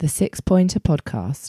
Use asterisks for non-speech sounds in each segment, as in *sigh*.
the Six Pointer Podcast.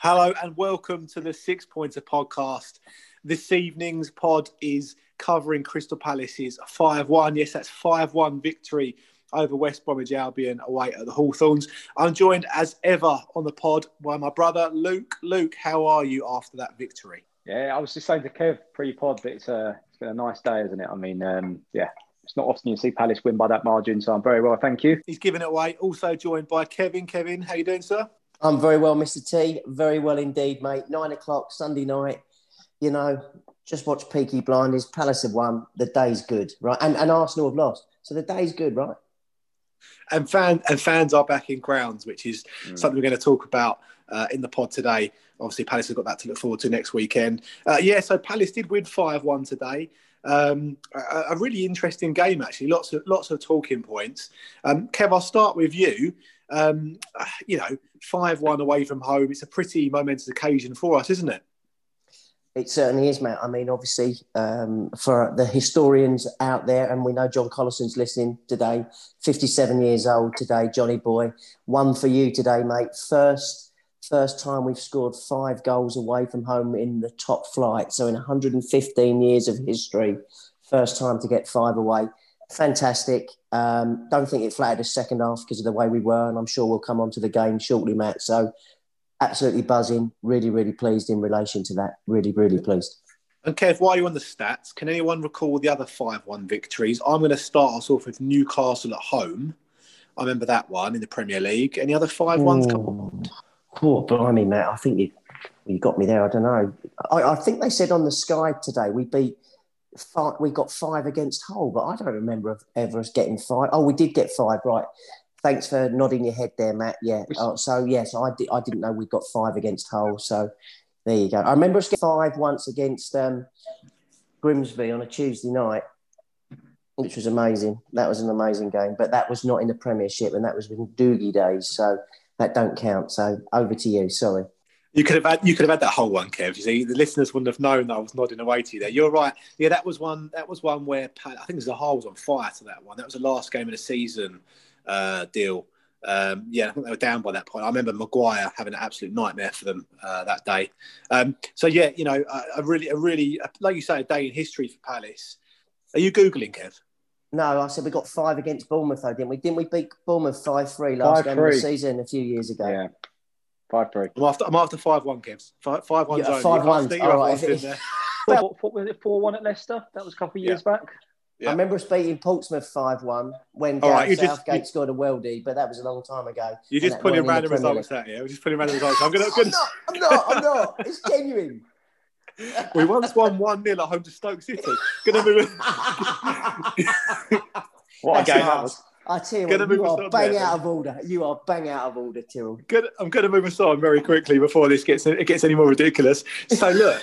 Hello and welcome to the Six Pointer Podcast. This evening's pod is covering Crystal Palace's 5 1. Yes, that's 5 1 victory over West Bromwich Albion away at the Hawthorns. I'm joined as ever on the pod by my brother Luke. Luke, how are you after that victory? Yeah, I was just saying to Kev pre-pod that it's, a, it's been a nice day, isn't it? I mean, um, yeah, it's not often you see Palace win by that margin, so I'm very well, thank you. He's giving it away. Also joined by Kevin. Kevin, how you doing, sir? I'm very well, Mr. T. Very well indeed, mate. Nine o'clock Sunday night. You know, just watch Peaky Blinders. Palace have won. The day's good, right? And, and Arsenal have lost. So the day's good, right? And fan and fans are back in grounds, which is mm. something we're going to talk about uh, in the pod today. Obviously, Palace have got that to look forward to next weekend. Uh, yeah, so Palace did win five one today. Um, a, a, really interesting game, actually. Lots of lots of talking points. Um, Kev, I'll start with you. Um, you know, five one away from home. It's a pretty momentous occasion for us, isn't it? It certainly is, mate. I mean, obviously, um, for the historians out there, and we know John Collison's listening today, 57 years old today, Johnny boy. One for you today, mate. First, first time we've scored five goals away from home in the top flight. So in 115 years of history, first time to get five away. Fantastic. Um, don't think it flattered us second half because of the way we were, and I'm sure we'll come on to the game shortly, Matt. So absolutely buzzing. Really, really pleased in relation to that. Really, really pleased. And Kev, while you're on the stats, can anyone recall the other 5 1 victories? I'm going to start us off with Newcastle at home. I remember that one in the Premier League. Any other 5 1s come on? Oh, blimey, Matt. I think you, you got me there. I don't know. I, I think they said on the Sky today we beat. Five, we got five against Hull, but I don't remember ever us getting five. Oh, we did get five, right? Thanks for nodding your head there, Matt. Yeah. Oh, so yes, I did. I didn't know we got five against Hull. So there you go. I remember us getting five once against um, Grimsby on a Tuesday night, which was amazing. That was an amazing game, but that was not in the Premiership, and that was in Doogie days, so that don't count. So over to you. Sorry. You could have had you could have had that whole one, Kev. You see, the listeners wouldn't have known that I was nodding away to you there. You're right. Yeah, that was one. That was one where I think it was the Hull was on fire to that one. That was the last game of the season uh, deal. Um, yeah, I think they were down by that point. I remember Maguire having an absolute nightmare for them uh, that day. Um, so yeah, you know, a, a really, a really, like you say, a day in history for Palace. Are you googling, Kev? No, I said we got five against Bournemouth, though, didn't we? Didn't we beat Bournemouth five three last five, game three. of the season a few years ago? Yeah, five three. I'm after, I'm after five one, Kev. Five, five one. Yeah, five one. All right. what, what was it? Four one at Leicester. That was a couple of years yeah. back. Yeah. I remember us beating Portsmouth 5 1 when Gareth right, Southgate just, scored a worldie, but that was a long time ago. You're just putting random results out here. We're just putting random results. I'm, gonna, *laughs* I'm, not, I'm not, I'm not. It's genuine. *laughs* we once won 1 0 at home to Stoke City. Gonna move. *laughs* what a game that was. I tell you what, you are bang there, out of order. You are bang out of order, Tyrrell. Good. I'm going to move us on very quickly before this gets it gets any more ridiculous. So look,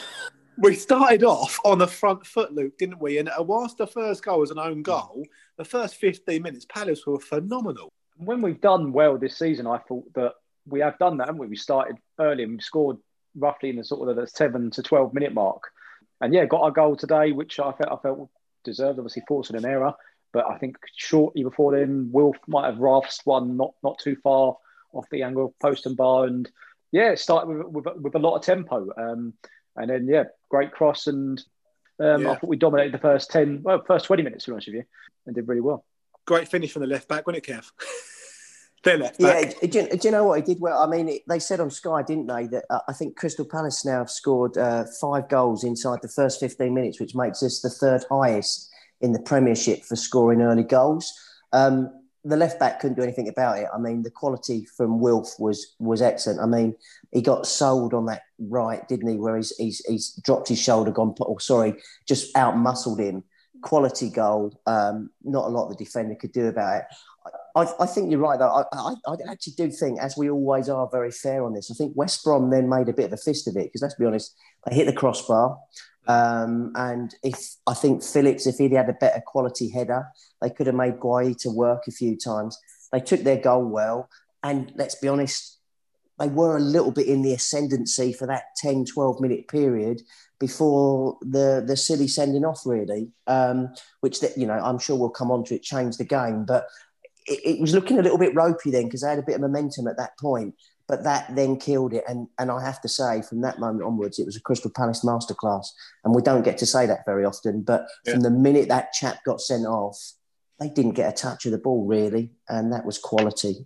we started off on the front foot, Luke, didn't we? And whilst the first goal was an own goal, the first 15 minutes, Palace were phenomenal. When we've done well this season, I thought that we have done that, haven't we? We started early and we scored roughly in the sort of the seven to 12 minute mark. And yeah, got our goal today, which I felt I felt deserved, obviously forcing an error. But I think shortly before then, Wilf might have rasped one not not too far off the angle of post and bar. And yeah, it started with, with, with a lot of tempo. Um, and then, yeah, great cross. And um, yeah. I thought we dominated the first 10, well, first 20 minutes, to be honest with you, and did really well. Great finish from the left back, wasn't it, Kev? *laughs* Their left back. Yeah, do you, do you, know what he did well? I mean, it, they said on Sky, didn't they, that uh, I think Crystal Palace now have scored uh, five goals inside the first 15 minutes, which makes us the third highest in the Premiership for scoring early goals. Um, the left back couldn't do anything about it. I mean, the quality from Wilf was was excellent. I mean, he got sold on that right, didn't he? Where he's he's, he's dropped his shoulder, gone. Oh, sorry, just out muscled him. Quality goal. Um, not a lot the defender could do about it. I, I think you're right, though. I, I, I, actually do think, as we always are, very fair on this. I think West Brom then made a bit of a fist of it because, let's be honest, they hit the crossbar. Um, and if I think Phillips, if he'd had a better quality header, they could have made Guaita work a few times. They took their goal well. and let's be honest, they were a little bit in the ascendancy for that 10, 12 minute period before the the silly sending off, really, um, which you know I'm sure we'll come on to it, change the game, but it, it was looking a little bit ropey then because they had a bit of momentum at that point. But that then killed it, and and I have to say, from that moment onwards, it was a Crystal Palace masterclass, and we don't get to say that very often. But yeah. from the minute that chap got sent off, they didn't get a touch of the ball really, and that was quality.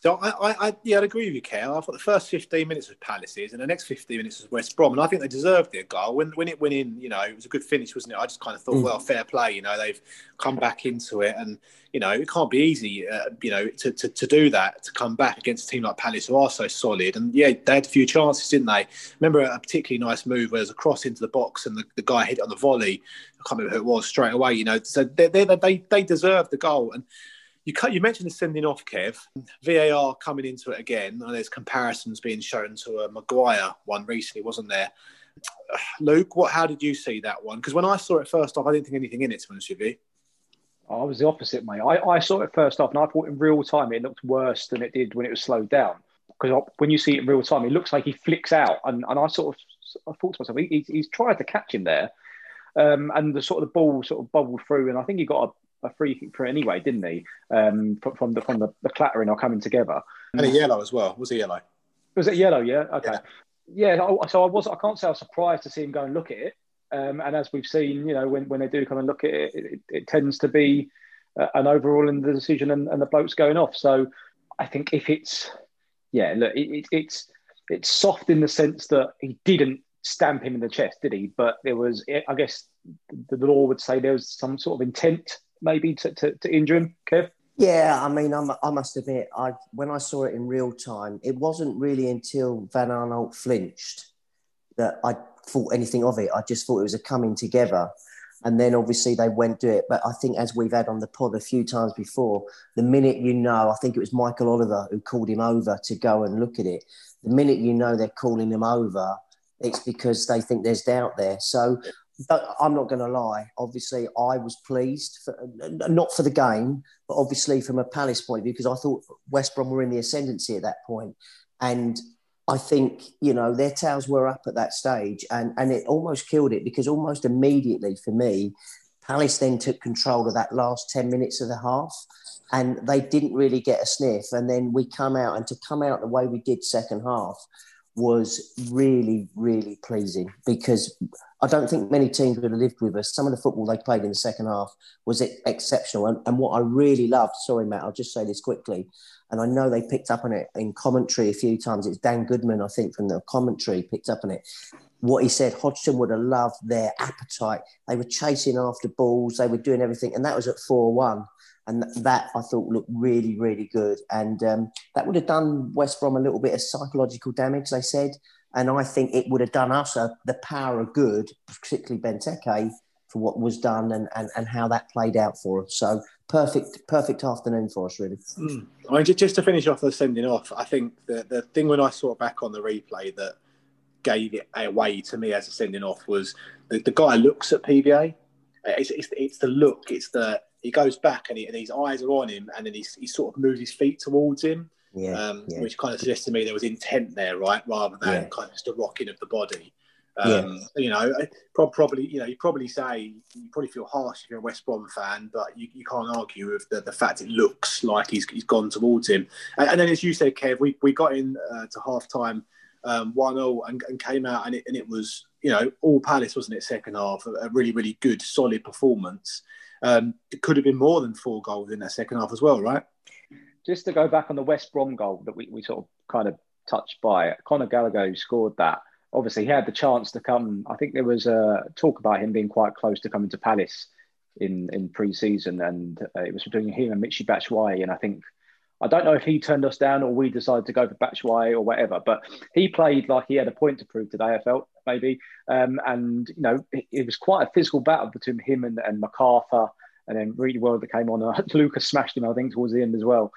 So I, I, I, yeah, I'd agree with you, Kev. I thought the first 15 minutes was Palace's and the next 15 minutes was West Brom. And I think they deserved their goal. When, when it went in, you know, it was a good finish, wasn't it? I just kind of thought, mm. well, fair play. You know, they've come back into it. And, you know, it can't be easy, uh, you know, to, to, to do that, to come back against a team like Palace who are so solid. And yeah, they had a few chances, didn't they? Remember a particularly nice move where there's a cross into the box and the, the guy hit it on the volley. I can't remember who it was straight away, you know. So they, they, they, they deserve the goal. And, you, you mentioned the sending off, Kev. VAR coming into it again, and there's comparisons being shown to a Maguire one recently, wasn't there? *sighs* Luke, what? How did you see that one? Because when I saw it first off, I didn't think anything in it. To be honest with you, I was the opposite, mate. I, I saw it first off, and I thought in real time it looked worse than it did when it was slowed down. Because when you see it in real time, it looks like he flicks out, and, and I sort of I thought to myself, he, he's tried to catch him there, um, and the sort of the ball sort of bubbled through, and I think he got a free kick for it anyway, didn't he? Um, from the from the, the clattering or coming together. And a yellow as well. Was it yellow? Was it yellow? Yeah. Okay. Yeah. yeah so I was. I can't say I was surprised to see him go and look at it. Um, and as we've seen, you know, when, when they do come and look at it, it, it, it tends to be uh, an overall in the decision and, and, the bloke's going off. So I think if it's, yeah, look, it, it's it's soft in the sense that he didn't stamp him in the chest, did he? But there was, I guess, the law would say there was some sort of intent maybe to, to, to injure him, Kev? Yeah, I mean, I'm, i must admit, I when I saw it in real time, it wasn't really until Van Aanholt flinched that I thought anything of it. I just thought it was a coming together. And then obviously they went to it. But I think, as we've had on the pod a few times before, the minute you know, I think it was Michael Oliver who called him over to go and look at it. The minute you know they're calling him over, it's because they think there's doubt there. So I'm not going to lie. Obviously, I was pleased, for, not for the game, but obviously from a Palace point of view, because I thought West Brom were in the ascendancy at that point, and I think you know their tails were up at that stage, and and it almost killed it because almost immediately for me, Palace then took control of that last ten minutes of the half, and they didn't really get a sniff, and then we come out and to come out the way we did second half was really, really pleasing because I don't think many teams would have lived with us. Some of the football they played in the second half was exceptional. And, and, what I really loved, sorry, Matt, I'll just say this quickly. And I know they picked up on it in commentary a few times. It's Dan Goodman, I think, from the commentary, picked up on it. What he said, Hodgson would have loved their appetite. They were chasing after balls, they were doing everything. And that was at 4 1 and that I thought looked really, really good. And um, that would have done West Brom a little bit of psychological damage, they said. And I think it would have done us a, the power of good, particularly Benteke, for what was done and, and, and how that played out for us. So perfect, perfect afternoon for us, really. Mm. I mean, just to finish off the sending off, I think the, the thing when I saw it back on the replay that gave it away to me as a sending off was the, the guy looks at PVA. It's, it's, it's the look, it's the he goes back and, he, and his eyes are on him, and then he, he sort of moves his feet towards him, yeah, um, yeah. which kind of suggests to me there was intent there, right, rather than yeah. kind of just a rocking of the body. Um, You know, probably you know you probably say you probably feel harsh if you're a West Brom fan, but you, you can't argue with the, the fact it looks like he's, he's gone towards him. And, and then as you said, Kev, we, we got in uh, to half time um, one 0 and, and, came out and it, and it was you know all Palace wasn't it second half a, a really really good solid performance. Um, it could have been more than four goals in that second half as well, right? Just to go back on the West Brom goal that we, we sort of kind of touched by, Conor Gallagher scored that. Obviously, he had the chance to come. I think there was a talk about him being quite close to coming to Palace in in pre-season, and uh, it was between him and Michy Batshuayi. And I think I don't know if he turned us down or we decided to go for Batshuayi or whatever, but he played like he had a point to prove today. I felt maybe, um, and you know it, it, was quite a physical battle between him and, and McArthur, and then really well that came on. Uh, *laughs* Lucas smashed him, I think, towards the end as well.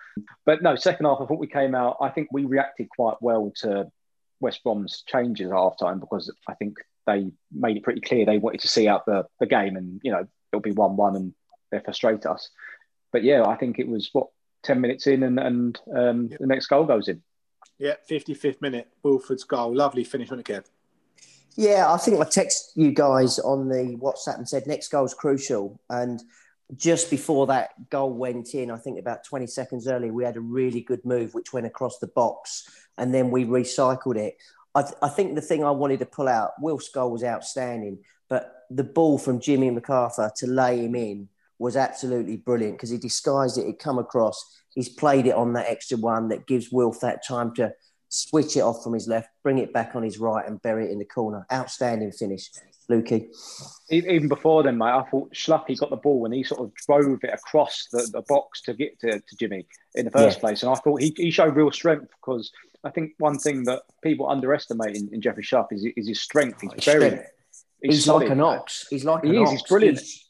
But no, second half, I thought we came out. I think we reacted quite well to West Brom's changes at half time because I think they made it pretty clear they wanted to see out the, the game, and you know it'll be one one and they frustrate us. But yeah, I think it was what ten minutes in, and and um, the next goal goes in. Yeah, 55th minute, Wilfred's goal. Lovely finish, wasn't it, Kev? Yeah, I think I text you guys on the WhatsApp and said next goal's crucial. And just before that goal went in, I think about 20 seconds earlier, we had a really good move which went across the box and then we recycled it. I, th- I think the thing I wanted to pull out, Wilf's goal was outstanding, but the ball from Jimmy McArthur to lay him in was absolutely brilliant because he disguised it, it come across. He's played it on that extra one that gives Wilf that time to switch it off from his left, bring it back on his right, and bury it in the corner. Outstanding finish, Lukey. Even before then, mate, I thought Schluppy got the ball and he sort of drove it across the, the box to get to, to Jimmy in the first yeah. place. And I thought he, he showed real strength because I think one thing that people underestimate in, in Jeffrey Schlupp is, is his strength. He's oh, very. He's, he's like an ox. He's like he is. Ox. He's brilliant. He's,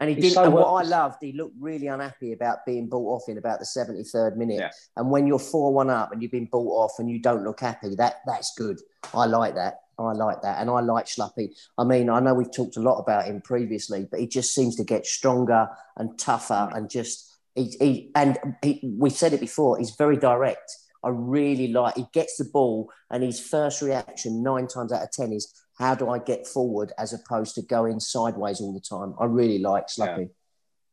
and he did. So and what I loved, he looked really unhappy about being bought off in about the seventy third minute. Yeah. And when you're four one up and you've been bought off and you don't look happy, that that's good. I like that. I like that, and I like Schluppy. I mean, I know we've talked a lot about him previously, but he just seems to get stronger and tougher, and just he, he and he, we said it before. He's very direct. I really like. He gets the ball, and his first reaction nine times out of ten is, "How do I get forward?" as opposed to going sideways all the time. I really like Schluppy. Yeah.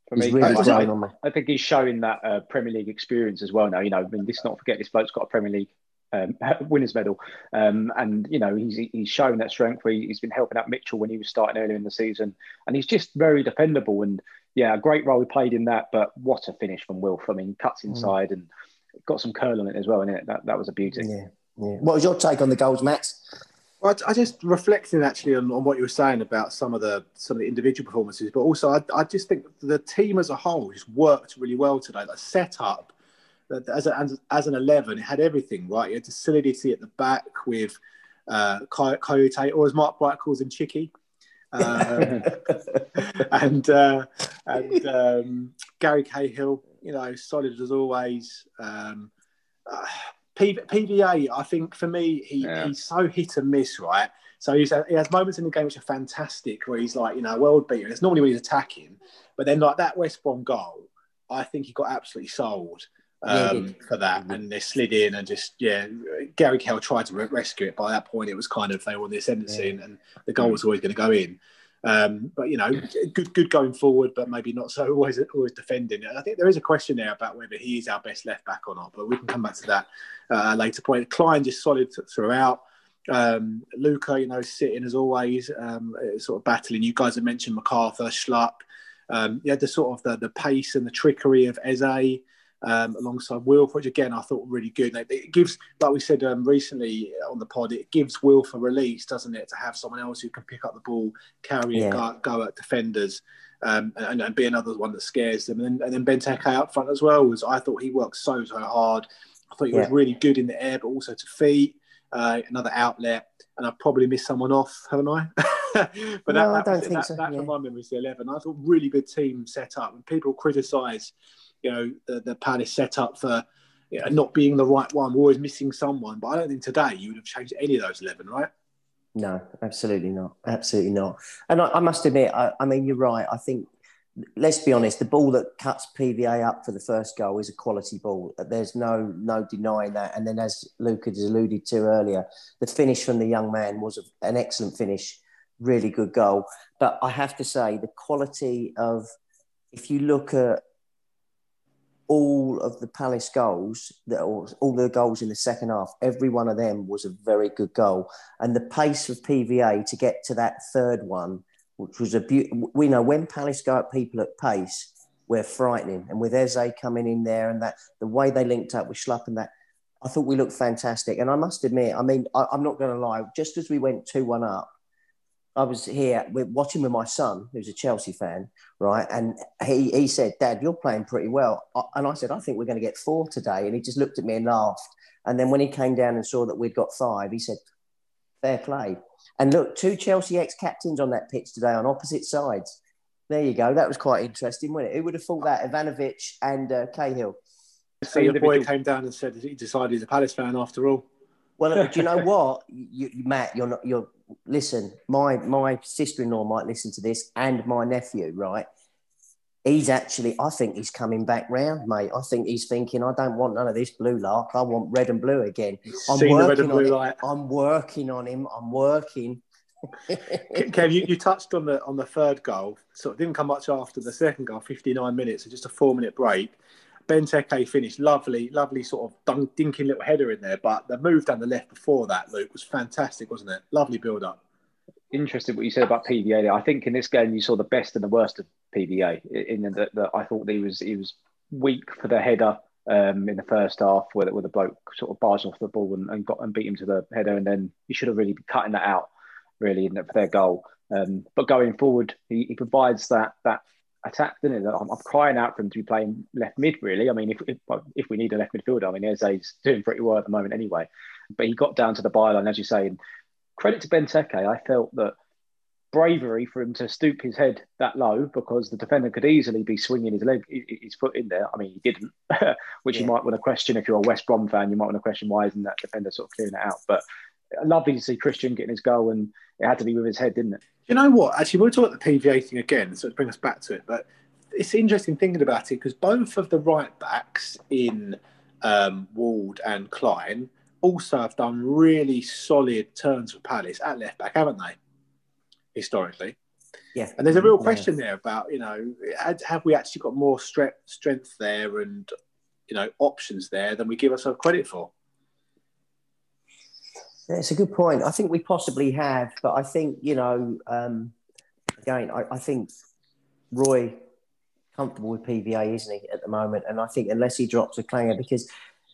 For he's me, really I, on me. I think he's showing that uh, Premier League experience as well now. You know, I mean, let's not forget this bloke's got a Premier League um, *laughs* winners medal, um, and you know he's he's shown that strength. Where he's been helping out Mitchell when he was starting earlier in the season, and he's just very dependable. And yeah, a great role he played in that. But what a finish from Wilf! I mean, cuts mm. inside mm. and got some curl on it as well, in it. That that was a beauty. Yeah, yeah. What was your take on the goals, Max? Well, I, I just reflecting actually on, on, what you were saying about some of the some of the individual performances, but also I, I just think the team as a whole just worked really well today. Like set up as, a, as, as an eleven, it had everything right. You had the solidity at the back with uh, Kouyaté, or as Mark Bright calls him, Chicky. *laughs* Um, *laughs* and uh, and um, Gary Cahill, you know, solid as always. Um, uh, PVA, I think for me, he, yeah. he's so hit and miss, right? So he's, he has moments in the game which are fantastic, where he's like, you know, world beater. It's normally when he's attacking, but then like that West Brom goal, I think he got absolutely sold um, for that, and they slid in and just yeah. Gary Cahill tried to rescue it. By that point, it was kind of they were on the ascendancy, yeah. and, and the goal was always going to go in. Um, but you know, good good going forward, but maybe not so *laughs* always always defending. I think there is a question there about whether he is our best left back or not, but we can come back to that uh, later point. Klein just solid throughout. Um, Luca, you know, sitting as always, um, sort of battling. You guys have mentioned McArthur, Schlupp. Um, you had the sort of the, the pace and the trickery of Eze um, alongside Wilf, which again I thought really good. It gives, like we said um, recently on the pod, it gives Wilf a release, doesn't it, to have someone else who can pick up the ball, carry yeah. and go, go, at defenders, um, and, and, be another one that scares them. And then, and then Benteke out front as well was I thought he worked so so hard. I thought he yeah. was really good in the air, but also to feet. Uh, another outlet, and I've probably missed someone off, haven't I? *laughs* but no, that, that, I don't think that, so. that yeah. my memory was the 11. I thought really good team set up, and people criticise you know the, the Palace set up for you know, not being the right one. We're always missing someone, but I don't think today you would have changed any of those eleven, right? No, absolutely not. Absolutely not. And I, I must admit, I, I, mean, you're right. I think, let's be honest, the ball that cuts PVA up for the first goal is a quality ball. There's no no denying that. And then, as Luke has alluded to earlier, the finish from the young man was an excellent finish, really good goal. But I have to say, the quality of, if you look at all of the Palace goals, that all the goals in the second half, every one of them was a very good goal. And the pace of PVA to get to that third one, which was a beautiful, we know when Palace go at people at pace, we're frightening. And with Eze coming in there and that, the way they linked up with Schlupp and that, I thought we looked fantastic. And I must admit, I mean, I, I'm not going to lie, just as we went 2 1 up, I was here watching with my son, who's a Chelsea fan, right? And he, he said, Dad, you're playing pretty well. And I said, I think we're going to get four today. And he just looked at me and laughed. And then when he came down and saw that we'd got five, he said, Fair play. And look, two Chelsea ex captains on that pitch today on opposite sides. There you go. That was quite interesting, wasn't it? Who would have thought that? Ivanovic and uh, Cahill. So your boy came down and said he decided he's a Palace fan after all. Well, do you know *laughs* what, you, Matt? You're not. You're listen, my my sister in law might listen to this, and my nephew, right? he's actually, I think he's coming back round, mate. I think he's thinking, I don't want none of this blue lark. I want red and blue again. I'm working on it. I'm working on him. I'm working. Kev, you, you touched on the on the third goal. So it didn't come much after the second goal, 59 minutes, so just a four minute break. Benteke finished lovely, lovely sort of dunk, dinking little header in there. But the move down the left before that, Luke, was fantastic, wasn't it? Lovely build up. Interesting what you said about PVA. There. I think in this game you saw the best and the worst of PVA. In that, I thought he was he was weak for the header um, in the first half, where, where the bloke sort of barged off the ball and, and, got and beat him to the header, and then he should have really been cutting that out, really, in for their goal. Um, but going forward, he, he provides that that attack, didn't it? I'm, I'm, crying out for him to be playing left mid, really. I mean, if if, if we need a left midfielder, I mean, Eze's doing pretty well at the moment anyway. But he got down to the byline, as you say. And credit to Benteke, I felt that bravery for him to stoop his head that low because the defender could easily be swinging his leg, his foot in there. I mean, he didn't, *laughs* which yeah. you might want to question if you're a West Brom fan. You might want to question why isn't that defender sort of clearing it out? But lovely to see Christian getting his goal, and it had to be with his head, didn't it? You know what? Actually, we'll talk about the PVA thing again, so it brings us back to it. But it's interesting thinking about it because both of the right backs in um, Ward and Klein also have done really solid turns for Palace at left back, haven't they? Historically. Yes. And there's a real question yeah. there about, you know, have we actually got more strength, strength there and, you know, options there than we give ourselves credit for? It's a good point. I think we possibly have, but I think you know, um, again, I, I, think Roy comfortable with PVA, isn't he, at the moment? And I think unless he drops a clanger, because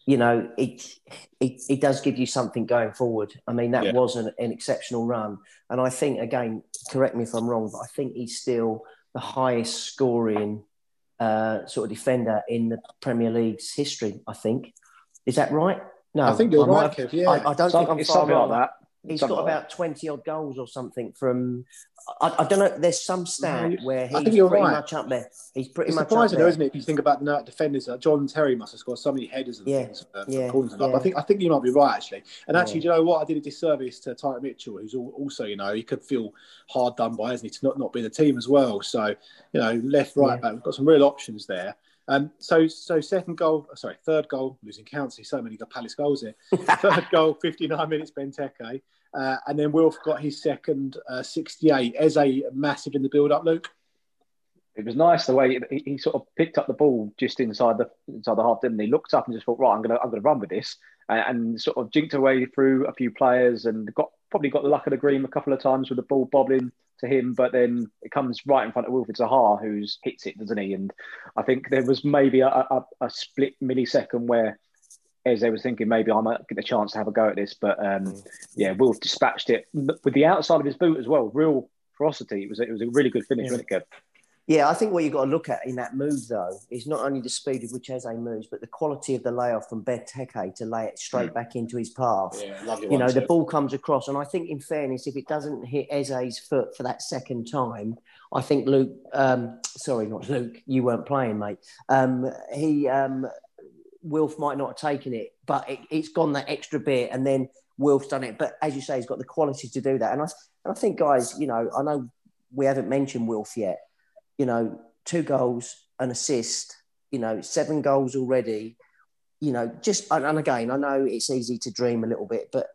you know it, it it does give you something going forward. I mean, that yeah. was an, an exceptional run, and I think again, correct me if I'm wrong, but I think he's still the highest scoring uh, sort of defender in the Premier League's history. I think is that right? No, I think you're I right, Kev. Yeah, I, I don't think I'm far something wrong. like that. He's something got like about that. twenty odd goals or something from I, I, don't know. There's some stat no, where he's pretty right. much up there. He's pretty it's much surprising, though, isn't it? If you think about the defenders, like John Terry must have scored so many headers and yeah, things, uh, yeah, corners yeah. I think I think you might be right actually. And actually, yeah. you know what? I did a disservice to Tyrick Mitchell, who's also, you know, he could feel hard done by, isn't he, to not not be in the team as well. So, you know, left, right, yeah. back, we've got some real options there. Um, so, so second goal, sorry, third goal, losing count. See so many got Palace goals here. *laughs* third goal, 59 minutes, Benteke. Uh, and then Wilf got his second uh, 68. Eze massive in the build up, Luke. It was nice the way he, he, sort of picked up the ball just inside the inside the half, didn't he? Looked up and just thought, right, I'm gonna I'm gonna run with this, and, and sort of jinked away through a few players and got probably got the luck of the green a couple of times with the ball bobbling to him, but then it comes right in front of Wilfried Zaha, who's hits it, doesn't he? And I think there was maybe a, a, a split millisecond where as they was thinking maybe I might get a chance to have a go at this, but um, mm. yeah, Wilf dispatched it with the outside of his boot as well. Real ferocity. It was it was a really good finish, yeah. wasn't it, Kev? Yeah, I think what you've got to look at in that move though is not only the speed with which Eze moves, but the quality of the layoff from Benteke to lay it straight mm. back into his path. Yeah, you know, too. the ball comes across, and I think in fairness, if it doesn't hit Eze's foot for that second time, I think Luke, um, sorry, not Luke, you weren't playing, mate. Um, he um, Wilf might not have taken it, but it, has gone that extra bit, and then Wilf's done it. But as you say, he's got the quality to do that. And I, and I think, guys, you know, I know we haven't mentioned Wilf yet. You know, two goals, an assist. You know, seven goals already. You know, just and again, I know it's easy to dream a little bit, but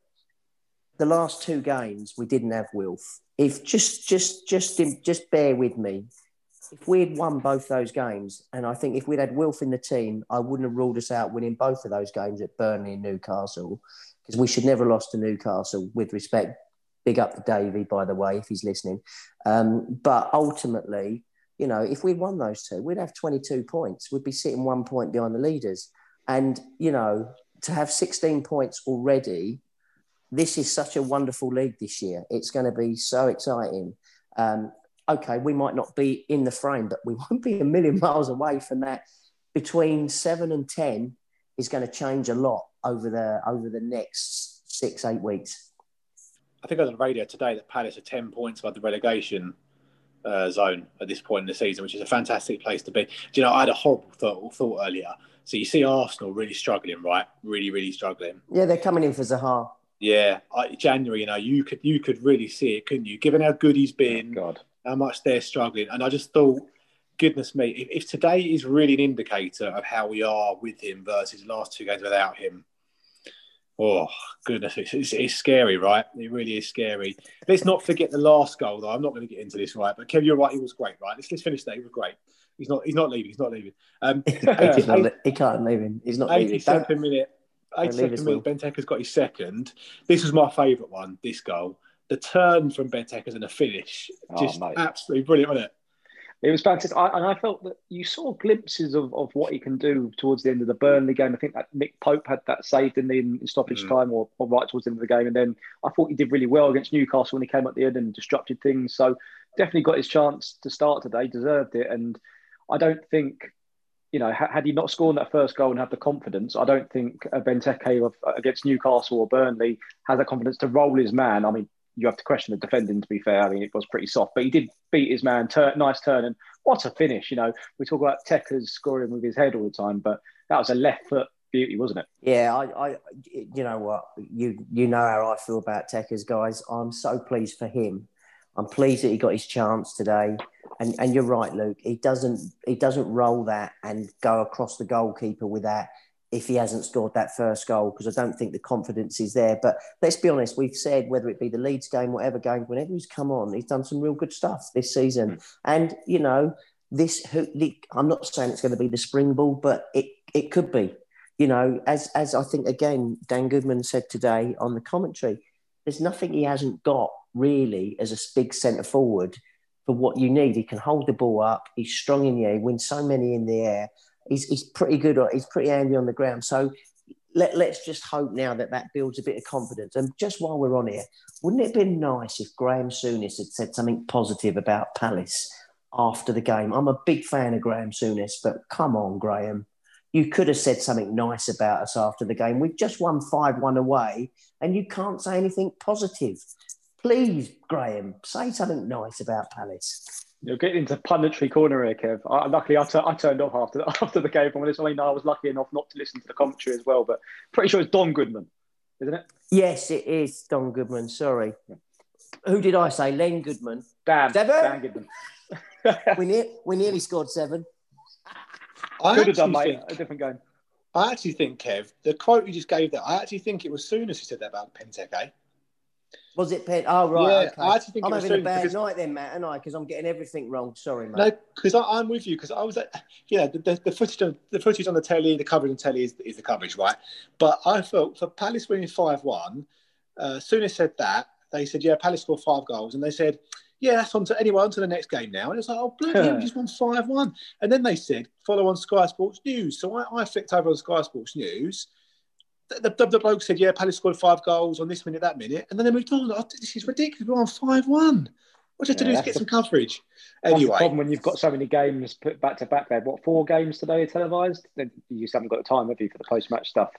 the last two games we didn't have Wilf. If just, just, just, just bear with me if we had won both those games, and I think if we'd had Wilf in the team, I wouldn't have ruled us out winning both of those games at Burnley and Newcastle, because we should never have lost to Newcastle. With respect, big up to Davey, by the way, if he's listening. Um, but ultimately, you know, if we'd won those two, we'd have 22 points. We'd be sitting one point behind the leaders, and you know, to have 16 points already. This is such a wonderful league this year. It's going to be so exciting. Um, okay, we might not be in the frame, but we *laughs* won't be a million miles away from that. Between seven and ten is going to change a lot over the over the next six eight weeks. I think I was on the radio today that Palace are ten points above the relegation uh, zone at this point in the season, which is a fantastic place to be. Do you know, I had a horrible thought, thought earlier. So you see Arsenal really struggling, right? Really, really struggling. Yeah, they're coming in for Zaha. Yeah, January. You know, you could you could really see it, couldn't you? Given how good he's been, oh, God how much they're struggling. And I just thought, goodness me, if, if, today is really an indicator of how we are with him versus last two games without him, oh goodness, it's, it's, it's, scary, right? It really is scary. Let's not forget the last goal, though. I'm not going to get into this, right? But Kev, you're right. He was great, right? Let's, let's finish that. He was great. He's not. He's not leaving. He's not leaving. Um, *laughs* 80, he can't leave him. He's not. 82nd minute. 82nd minute. Benteke's got his second. This was my favourite one. This goal, the turn from Benteke's and the finish, oh, just oh, absolutely brilliant, wasn't it? It was fantastic, I, and I felt that you saw glimpses of, of what he can do towards the end of the Burnley game. I think that Nick Pope had that saved in the in stoppage mm. time, or, or, right towards the end of the game. And then I thought he did really well against Newcastle when he came at the end and disrupted things. So definitely got his chance to start today, deserved it. And I don't think, you know, had he not scored that first goal and had the confidence, I don't think Benteke against Newcastle or Burnley has that confidence to roll his man. I mean, you have to question the defending. To be fair, I mean it was pretty soft, but he did beat his man. Turn, nice turn, and what a finish! You know, we talk about Tekkers scoring with his head all the time, but that was a left foot beauty, wasn't it? Yeah, I, I, you know what, you you know how I feel about Tekkers, guys. I'm so pleased for him. I'm pleased that he got his chance today. And and you're right, Luke. He doesn't he doesn't roll that and go across the goalkeeper with that if he hasn't scored that first goal because I don't think the confidence is there. But let's be honest, we've said whether it be the Leeds game, whatever game, whenever he's come on, he's done some real good stuff this season. Mm. And you know, this I'm not saying it's going to be the spring ball, but it it could be. You know, as as I think again, Dan Goodman said today on the commentary, there's nothing he hasn't got really as a big centre forward for what you need. He can hold the ball up. He's strong in the air. He wins so many in the air he's, he's pretty good. He's pretty handy on the ground. So let, let's just hope now that that builds a bit of confidence. And just while we're on here, wouldn't it have been nice if Graham Souness had said something positive about Palace after the game? I'm a big fan of Graham Souness, but come on, Graham. You could have said something nice about us after the game. We've just won 5 1 away, and you can't say anything positive. Please, Graham, say something nice about Palace. You're getting into punditry corner here, Kev. I, luckily, I, t- I turned off after the, *laughs* after the game. From this, I mean, I was lucky enough not to listen to the commentary as well, but pretty sure it's Don Goodman, isn't it? Yes, it is Don Goodman. Sorry. Yeah. Who did I say? Len Goodman. Dan. Seven? Dan Goodman. *laughs* we, ne- we nearly scored seven. I Could have done, mate. Think, a different game. I actually think, Kev, the quote you just gave there, I actually think it was Souness who said that about Benteke. Was it Penn? Oh, right. Yeah, okay. I actually think I'm having a bad because... night then, Matt, and I, because I'm getting everything wrong. Sorry, mate. No, because I'm with you. Because I was, at, you know, the, the, the, footage, on, the footage on the telly, the coverage on the telly is, is the coverage, right? But I felt for Palace winning five one, uh, soon as I said that, they said, yeah, Palace scored five goals, and they said, yeah, that's on to anyway, on to the next game now. And it's like, oh, bloody hell, we just won 5 1. And then they said, follow on Sky Sports News. So I, I flicked over on Sky Sports News the, the, the, bloke said, "Yeah, Palace scored five goals on this minute, that minute," and then they moved on. Oh, this is ridiculous. We're on five-one. What you have to yeah, do is get some coverage. Anyway, the problem when you've got so many games put back to back. There, what four games today are televised? Then you just haven't got the time, have you, for the post-match stuff?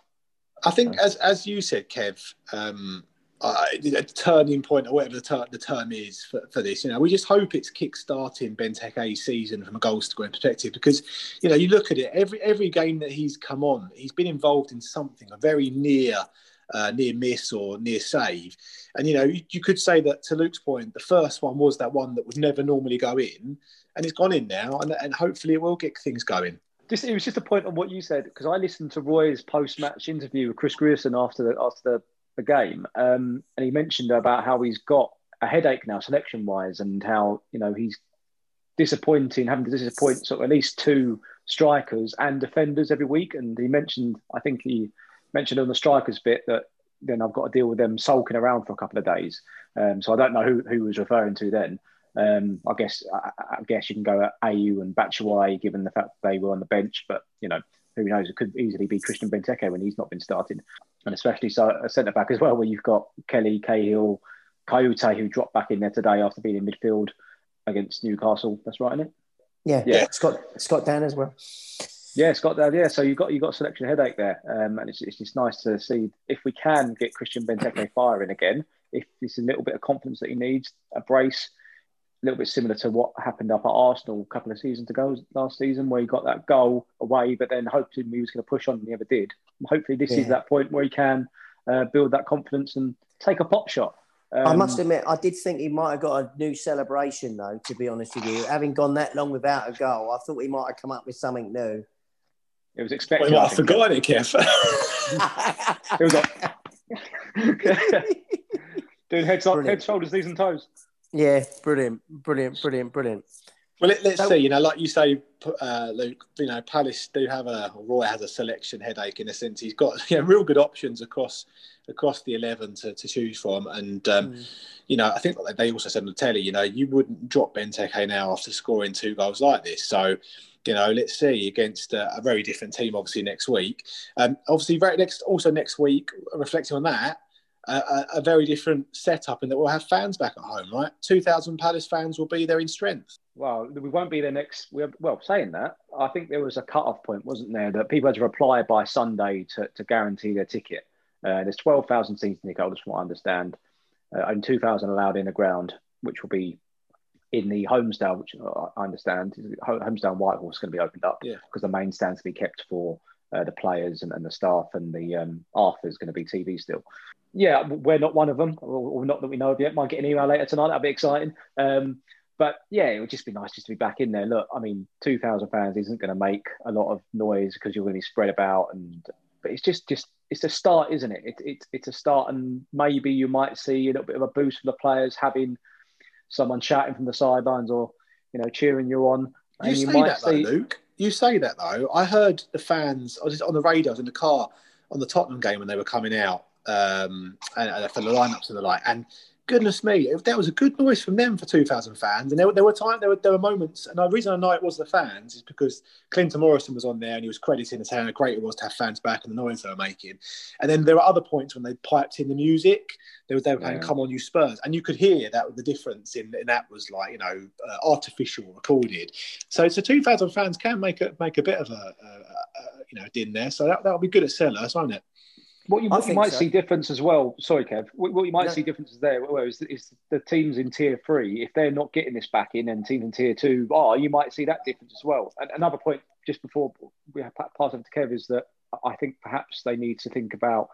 I think, as as you said, Kev, um, uh, a turning point or whatever the, ter- the term is for, for this. You know, we just hope it's kick-starting Benteke's season from a goals to goal scoring perspective because, you know, you look at it every every game that he's come on, he's been involved in something a very near. Uh, near miss or near save, and you know you, you, could say that to Luke's point, the first one was that one that would never normally go in, and it's gone in now, and, and hopefully it will get things going. Just, it was just a point on what you said because I listened to Roy's post-match interview with Chris Grierson after the after the the game, um, and he mentioned about how he's got a headache now, selection wise, and how you know he's disappointing, having to disappoint sort of at least two strikers and defenders every week. And he mentioned, I think he mentioned on the strikers bit that then I've got to deal with them sulking around for a couple of days. Um, so I don't know who who was referring to then. Um, I guess I, I, guess you can go at Ayew and Batshuayi given the fact they were on the bench, but you know who knows? It could easily be Christian Benteke when he's not been starting, and especially so a centre back as well, where you've got Kelly Cahill, Kouyaté, who dropped back in there today after being in midfield against Newcastle. That's right, isn't it? Yeah, yeah. Scott Scott Dann as well. Yeah, Scott Dann. Yeah, so you got you got a selection headache there, um, and it's, it's just nice to see if we can get Christian Benteke firing again. If it's a little bit of confidence that he needs, a brace a little bit similar to what happened up at Arsenal a couple of seasons ago last season, where he got that goal away, but then hoping he was going to push on, and he never did. hopefully, this yeah. is that point where he can uh, build that confidence and take a pop shot. Um, I must admit, I did think he might have got a new celebration, though. To be honest with you, having gone that long without a goal, I thought he might have come up with something new. It was expected. Well, I, I forgot it, Kev. *laughs* it was like *laughs* *laughs* doing head, head, shoulders, knees, and toes. Yeah, brilliant, brilliant, brilliant, brilliant. Well, let, us so, see. You know, like you say, uh, Luke. You know, Palace do have a Roy has a selection headache in a sense. He's got *laughs* you know, real good options across across the eleven to, to choose from, and um, mm. you know, I think they also said on the telly, you know, you wouldn't drop Benteke now after scoring two goals like this. So, you know, let's see against a, a very different team, obviously next week. Um, obviously, very next also next week, reflecting on that, a, a, very different setup, and that we'll have fans back at home, right? Two thousand Palace fans will be there in strength. Well, we won't be there next. We're well, saying that, I think there was a cut-off point, wasn't there, that people had to reply by Sunday to, to guarantee their ticket. Uh, there's twelve thousand seats in the Golders, from what I understand, uh, and two thousand allowed in the ground, which will be in the Holmesdale, which I understand, Holmesdale and Whitehall is going to be opened up yeah. because the main stands to be kept for uh, the players and, and, the staff, and the um, Arthur is going to be TV still yeah, we're not one of them, or, not that we know of yet. Might get an email later tonight. That'll be exciting. Um, but yeah, it would just be nice just to be back in there. Look, I mean, two thousand fans isn't going to make a lot of noise because you're going to be spread about, and but it's just just it's a start, isn't it? It's it's it's a start, and maybe you might see a little bit of a boost for the players having someone shouting from the sidelines or you know cheering you on. You, you say that see... though, Luke. You say that though. I heard the fans. I was just on the radio, I was in the car on the Tottenham game when they were coming out um, and, for the lineups and the like. And goodness me, that was a good noise from them for 2,000 fans. And there, there were time, there were there were moments, and the reason I know it was the fans is because Clinton Morrison was on there and he was crediting and saying how great it was to have fans back and the noise they were making. And then there were other points when they piped in the music. They were, they were playing yeah. "Come On You Spurs," and you could hear that the difference in, in that was like you know uh, artificial recorded. So so 2,000 fans can make a make a bit of a, a, a you know din there. So that that'll be good at Selhurst, won't it? What you, what you might so. see difference as well. Sorry, Kev. What, what you might no. see differences there well, is, is, the teams in tier three. If they're not getting this back in, and teams in tier two are, you might see that difference as well. And another point, just before we have pass over to Kev, is that I think perhaps they need to think about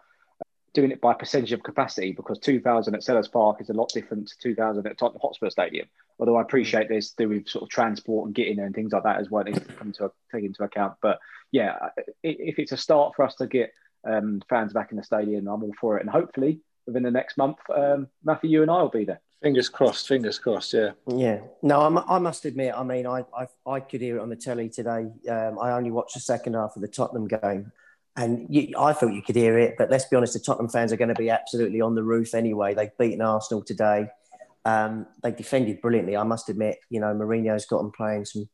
doing it by percentage of capacity because 2,000 at Selhurst Park is a lot different to 2,000 at Tottenham Hotspur Stadium. Although I mm. appreciate there's do with sort of transport and getting there and things like that as well, needs to come to take into account. But yeah, if it's a start for us to get um, fans back in the stadium. I'm all for it, and hopefully within the next month, um, Matthew, you and I will be there. Fingers crossed. Fingers crossed. Yeah. Yeah. No, I'm, i must admit. I mean, I, I, I could hear it on the telly today. Um, I only watched the second half of the Tottenham game, and you, I thought you could hear it. But let's be honest, the Tottenham fans are going to be absolutely on the roof anyway. They've beaten Arsenal today. Um, they defended brilliantly. I must admit. You know, Mourinho's got them playing some.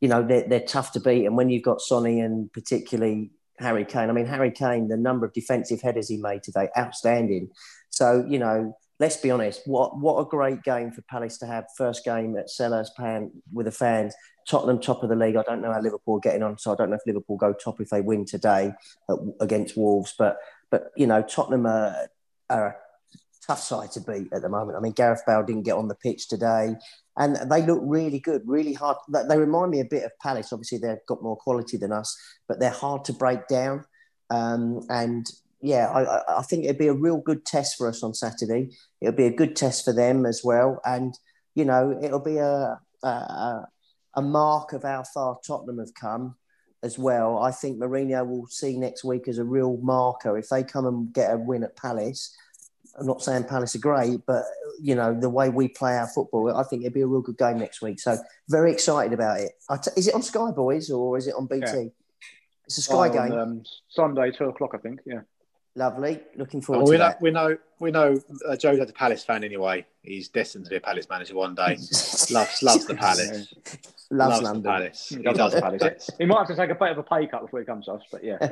You know, they're, they're tough to beat, and when you've got Sonny and particularly Harry Kane. I mean, Harry Kane, the number of defensive headers he made today, outstanding. So, you know, let's be honest, what what a great game for Palace to have first game at Selhurst Park with the fans. Tottenham top of the league. I don't know how Liverpool are getting on, so I don't know if Liverpool go top if they win today against Wolves. But but you know, Tottenham are, are tough side to beat at the moment. I mean, Gareth Bale didn't get on the pitch today and they look really good, really hard. They remind me a bit of Palace. Obviously, they've got more quality than us, but they're hard to break down. Um, and yeah, I, I, think it'd be a real good test for us on Saturday. It'll be a good test for them as well, and you know, it'll be a a, a mark of how far Tottenham have come as well. I think Mourinho will see next week as a real marker if they come and get a win at Palace I'm not saying Palace are great, but you know the way we play our football, I think it'd be a real good game next week. So very excited about it. T- is it on Sky Boys or is it on BT? Yeah. It's a Sky oh, game. On, um, Sunday, two o'clock, I think. Yeah. Lovely. Looking forward oh, to we that. Know, we know. We know. Uh, Joe's a Palace fan anyway. He's destined to be a Palace manager one day. *laughs* loves loves the Palace. Loves, Loves London. Palace. He, he does Palace. he might have to take a bit of a pay cut before he comes to us, but yeah. *laughs*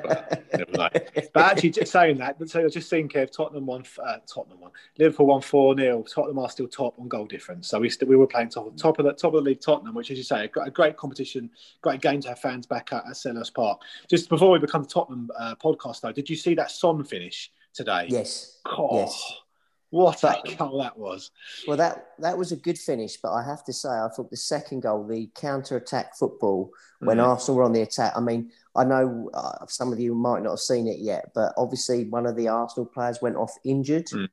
but, but actually, just saying that, so I was just thinking if Tottenham won, uh, Tottenham won, Liverpool won four 0 Tottenham are still top on goal difference. So we still, we were playing top top of the top of the league, Tottenham, which, as you say, a, great competition, great game to have fans back at, at Selhurst Park. Just before we become the Tottenham uh, podcast, though, did you see that Son finish today? Yes. Oh, yes. What a goal that was! Well, that that was a good finish, but I have to say, I thought the second goal, the counter-attack football, when mm. Arsenal were on the attack. I mean, I know uh, some of you might not have seen it yet, but obviously one of the Arsenal players went off injured. Mm.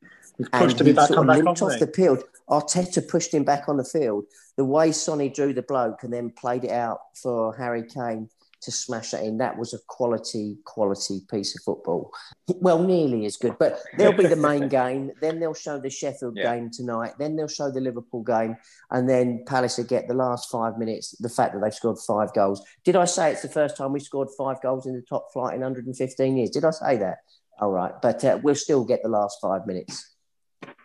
Pushed him back on back off the field. Arteta pushed him back on the field. The way Sonny drew the bloke and then played it out for Harry Kane to smash that in. That was a quality, quality piece of football. Well, nearly as good, but they'll be the main *laughs* game. Then they'll show the Sheffield yeah. game tonight. Then they'll show the Liverpool game. And then Palace will get the last five minutes, the fact that they've scored five goals. Did I say it's the first time we scored five goals in the top flight in 115 years? Did I say that? All right. But uh, we'll still get the last five minutes.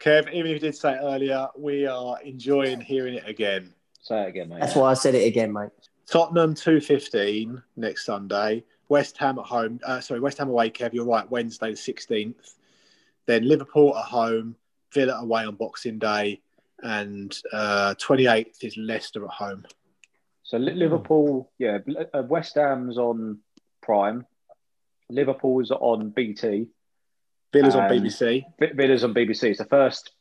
Kev, even if you did say it earlier, we are enjoying hearing it again. Say it again, mate. That's why I said it again, mate. Tottenham two fifteen next Sunday. West Ham at home. Uh, sorry, West Ham away. Kev, you're right. Wednesday the sixteenth. Then Liverpool at home. Villa away on Boxing Day, and twenty uh, eighth is Leicester at home. So Liverpool, yeah, uh, West Ham's on Prime. Liverpool's on BT. Villa's on BBC. Villa's on BBC. It's the first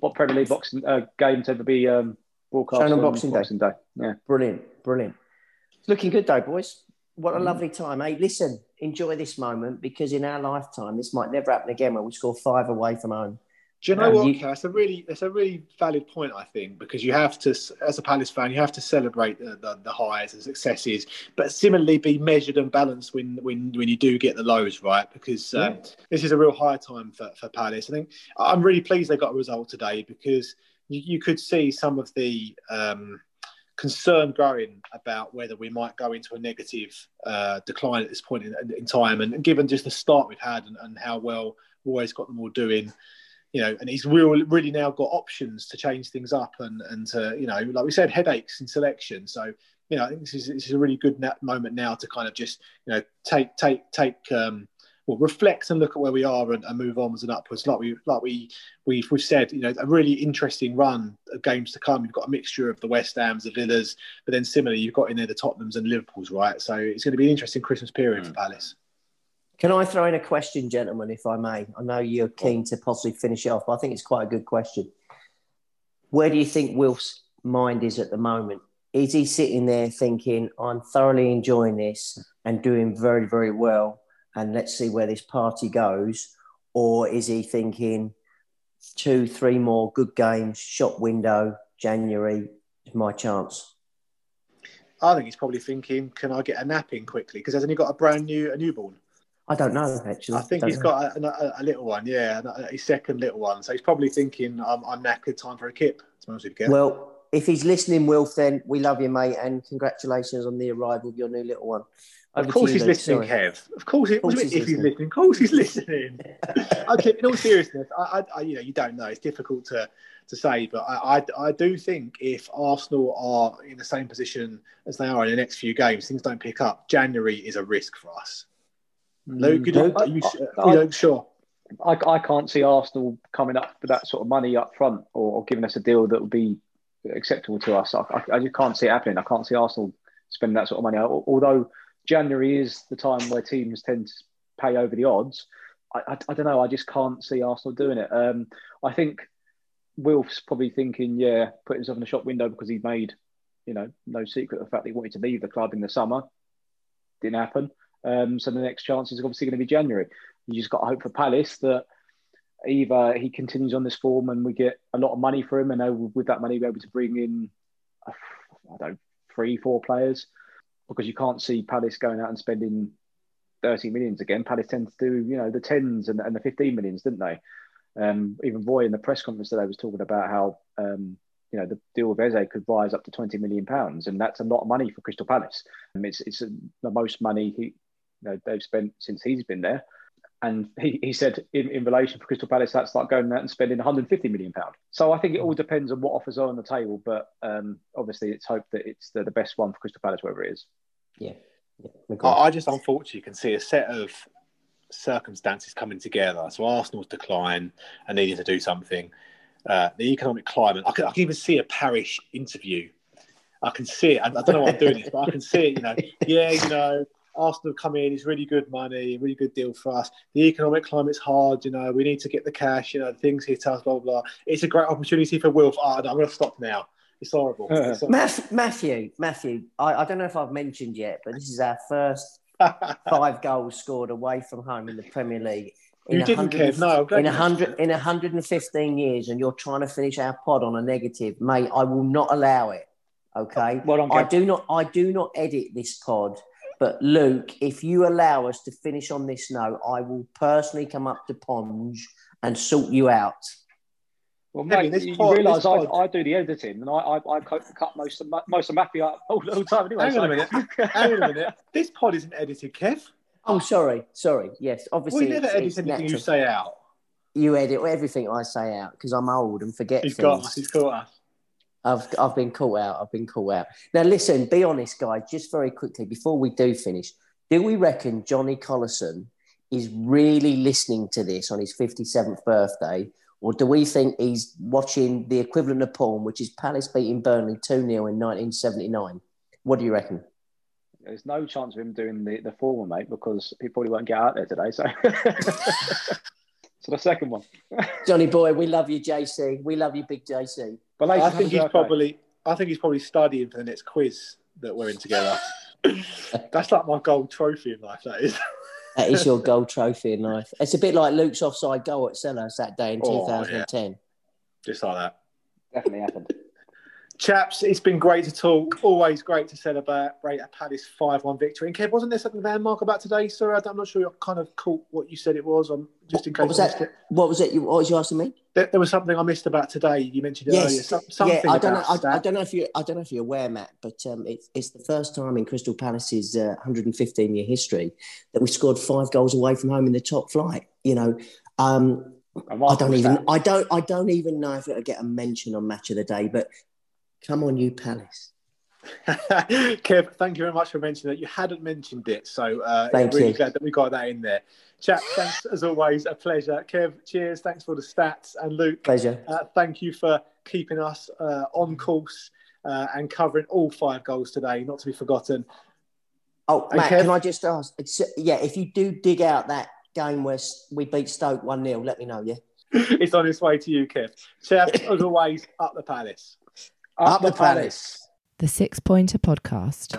what Premier League boxing uh, game to ever be um, broadcast on, on Boxing, Boxing Day. Day. Yeah, brilliant, brilliant. Looking good though, boys. What a mm. lovely time. Hey, listen, enjoy this moment because in our lifetime, this might never happen again when we score five away from home. Do you know um, what, you, It's a really, it's a really valid point, I think, because you have to, as a Palace fan, you have to celebrate the, the, the, highs and successes, but similarly be measured and balanced when, when, when you do get the lows, right? Because um, yeah. this is a real high time for, for Palace. I think I'm really pleased they got a result today because you, you could see some of the um, concern growing about whether we might go into a negative uh, decline at this point in, in, time. And given just the start we've had and, and how well Roy's got them all doing, you know, and he's really, really now got options to change things up and, and to, you know, like we said, headaches in selection. So, you know, I think this is, this is a really good moment now to kind of just, you know, take, take, take, um, well, reflect and look at where we are and, and, move onwards and upwards. Like we, like we, we've, we've said, you know, a really interesting run of games to come. You've got a mixture of the West Hams, the Villas, but then similarly, you've got in there the Tottenhams and Liverpools, right? So it's going to be an interesting Christmas period mm. for Palace. Can I throw in a question, gentlemen, if I may? I know you're keen to possibly finish it off, but I think it's quite a good question. Where do you think Wilf's mind is at the moment? Is he sitting there thinking, I'm thoroughly enjoying this and doing very, very well? And let's see where this party goes? Or is he thinking two, three more good games, shop window, January is my chance? I think he's probably thinking, can I get a nap in quickly? Because hasn't he got a brand new a newborn? I don't know actually. I think I he's know. got a, a, a, little one, yeah, his second little one. So he's probably thinking, I'm, I'm knackered, time for a kip. Well, if he's listening, Wilf, then we love you, mate, and congratulations on the arrival of your new little one. Of course he's listening. Kev. Of course, of course he's if listening. he's listening. Of course he's listening. *laughs* okay, in all seriousness, I, I, you know, you don't know. It's difficult to to say, but I, I, I, do think if Arsenal are in the same position as they are in the next few games, things don't pick up. January is a risk for us. Mm, Luke, you, I, you, I, you sure? I, I can't see Arsenal coming up for that sort of money up front or, or giving us a deal that would be acceptable to us. I, I, just can't see it happening. I can't see Arsenal spending that sort of money. Although January is the time where teams tend to pay over the odds. I, I, I don't know. I just can't see Arsenal doing it. Um, I think Wilf's probably thinking, yeah, put himself in the shop window because he made, you know, no secret of the fact that he wanted to leave the club in the summer. Didn't happen. Um, so the next chance is obviously going to be January. You just got to hope for Palace that either he continues on this form and we get a lot of money for him, and with that money, we're able to bring in, I don't know, three, four players because you can't see Palace going out and spending 30 millions again. Palace tend to do, you know, the tens and, and the 15 millions, didn't they? Um, even Roy in the press conference today was talking about how, um, you know, the deal with Eze could rise up to 20 million pounds, and that's a lot of money for Crystal Palace. Um, it's it's the most money he, you know, they've spent since he's been there. And he, he said in, in relation for Crystal Palace, that's like going out and spending 150 million pound. So I think it all depends on what offers are on the table. But um, obviously, it's hoped that it's the, the best one for Crystal Palace, wherever it is. Yeah. yeah. I just unfortunately can see a set of circumstances coming together. So Arsenal's decline and needing to do something. Uh, the economic climate. I can, I can, even see a Parish interview. I can see it. I, I don't know why I'm doing this, but I can see it. You know, *laughs* yeah, you know, Arsenal come in, it's really good money, really good deal for us. The economic climate's hard, you know, we need to get the cash, you know, things hit us, blah, blah, blah. It's a great opportunity for Wilf. Oh, no, I'm going to stop now. It's horrible. *laughs* It's horrible. Matthew, Matthew, I, I don't know if I've mentioned yet, but this is our first *laughs* five goals scored away from home in the Premier League. In you didn't care, no. In a hundred, in 115 years, and you're trying to finish our pod on a negative, mate. I will not allow it. Okay. Well, I do not. I do not edit this pod. But Luke, if you allow us to finish on this note, I will personally come up to Penge and sort you out. Well, mate, this you pod, realise I, I, do the editing and I, I, I cut most of most of Matthew out all the time anyway. Hang so. on a minute. Hang on a minute. *laughs* This pod isn't edited, Kev. Oh, sorry, sorry. Yes, obviously. We never edit anything natural. you say out. You edit everything I say out because I'm old and forget he's things. Got us. He's caught us. I've I've been caught out. I've been caught out. Now listen, be honest, guys. Just very quickly before we do finish, do we reckon Johnny Collison is really listening to this on his 57th birthday? Or do we think he's watching the equivalent of porn, which is Palace beating Burnley 2 0 in 1979? What do you reckon? There's no chance of him doing the, the former, mate, because he probably won't get out there today. So, *laughs* so the second one. Johnny boy, we love you, JC. We love you, big JC. But I think he's probably, I think he's probably studying for the next quiz that we're in together. *laughs* That's like my gold trophy in life. That is. *laughs* that is your gold *laughs* trophy in life. It's a bit like Luke's offside goal at Selhurst that day in oh, 2010. Yeah. Just like that. Definitely happened. Chaps, it's been great to talk. Always great to celebrate a Palace 5 1 victory. And Kev, wasn't there something van Mark about today? Sorry, I'm not sure you kind of caught what you said it was. I'm just in case. What was that? What was it? What was you asking me? There, there, was something I missed about today. You mentioned it yes. earlier. Some, something yeah, I don't know. I, I, don't know if you. I don't know if you're aware, Matt, but um, it's it's the first time in Crystal Palace's uh, 115 year history that we scored five goals away from home in the top flight. You know, um, I don't even. That? I don't. I don't even know if it'll get a mention on Match of the Day. But Come on, you Palace. *laughs* Kev, thank you very much for mentioning that. You hadn't mentioned it, so uh, I'm really you. glad that we got that in there. Chat, thanks as always, a pleasure. Kev, cheers, thanks for the stats, and Luke, pleasure. Uh, thank you for keeping us uh, on course uh, and covering all five goals today, not to be forgotten. Oh, and Matt, Kev, can I just ask? yeah, if you do dig out that game where we beat Stoke one 0 let me know. Yeah, *laughs* it's on its way to you, Kev. Chef, as always, up the palace. Up, Up the, the palace. The Six Pointer Podcast.